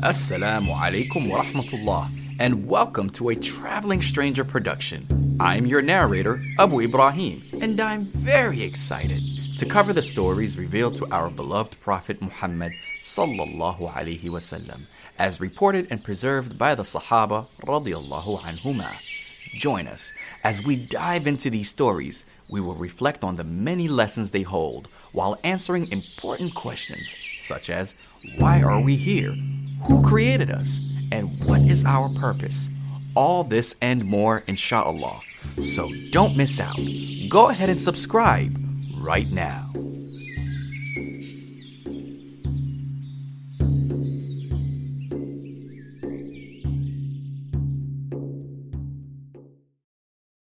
Assalamu alaikum wa rahmatullah, and welcome to a Traveling Stranger production. I'm your narrator, Abu Ibrahim, and I'm very excited to cover the stories revealed to our beloved Prophet Muhammad sallallahu alaihi wasallam, as reported and preserved by the Sahaba radiyallahu anhuma. Join us as we dive into these stories. We will reflect on the many lessons they hold while answering important questions such as why are we here? Who created us? And what is our purpose? All this and more, inshallah. So don't miss out. Go ahead and subscribe right now.